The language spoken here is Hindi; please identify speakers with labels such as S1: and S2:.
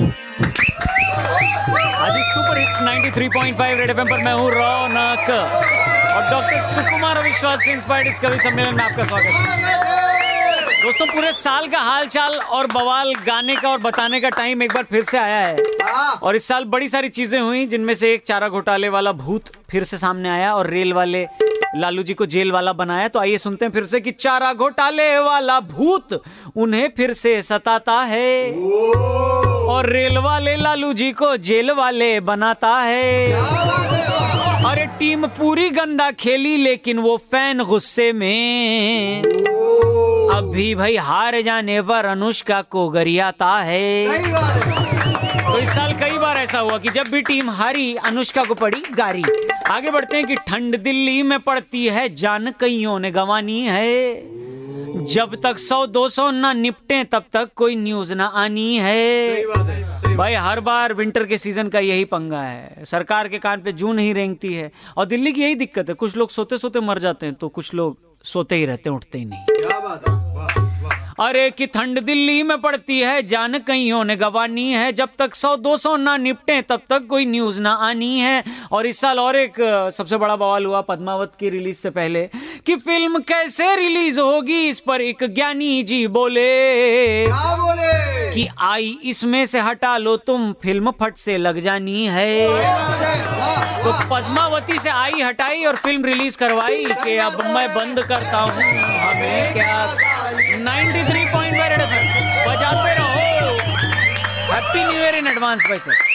S1: आज सुपर हिट्स 93.5 रेड एफएम पर मैं हूँ रौनक और डॉक्टर सुकुमार विश्वास इस कवि सम्मेलन में आपका स्वागत है। दोस्तों पूरे साल का हालचाल और बवाल गाने का और बताने का टाइम एक बार फिर से आया है। और इस साल बड़ी सारी चीज़ें हुई जिनमें से एक चारा घोटाले वाला भूत फिर से सामने आया और रेल वाले लालू जी को जेल वाला बनाया। तो आइए सुनते हैं फिर से कि चारा घोटाले वाला भूत उन्हें फिर से सताता है। और रेल वाले लालू जी को जेल वाले बनाता है। अरे टीम पूरी गंदा खेली, लेकिन वो फ़ैन गुस्से में। अभी भाई हार जाने पर अनुष्का को गरियाता है। तो इस साल कई बार ऐसा हुआ कि जब भी टीम हारी, अनुष्का को पड़ी गारी। आगे बढ़ते हैं कि ठंड दिल्ली में पड़ती है, जान कईयों ने गंवानी है। जब तक सौ दो सौ ना निपटे तब तक कोई न्यूज़ ना आनी है। भाई हर बार विंटर के सीज़न का यही पंगा है। सरकार के कान पे जू नहीं रेंगती है। और दिल्ली की यही दिक्कत है कुछ लोग सोते सोते मर जाते हैं तो कुछ लोग सोते ही रहते हैं उठते ही नहीं।
S2: क्या बात है
S1: अरे कि ठंड दिल्ली में पड़ती है जान कईयों ने गवानी है। जब तक सौ दो सौ ना निपटे तब तक कोई न्यूज़ ना आनी है। और इस साल और एक सबसे बड़ा बवाल हुआ पद्मावत की रिलीज़ से पहले। कि फ़िल्म कैसे रिलीज़ होगी इस पर एक ज्ञानी जी बोले।
S2: क्या बोले?
S1: कि आई इसमें से हटा लो तुम फ़िल्म फट से लग जानी है। तो पद्मावती से आई हटाई और फ़िल्म रिलीज़ करवाई कि अब मैं बंद करता हूँ। हमें क्या 93.5 थ्री बजाते रहो। Happy new year in advance वैसे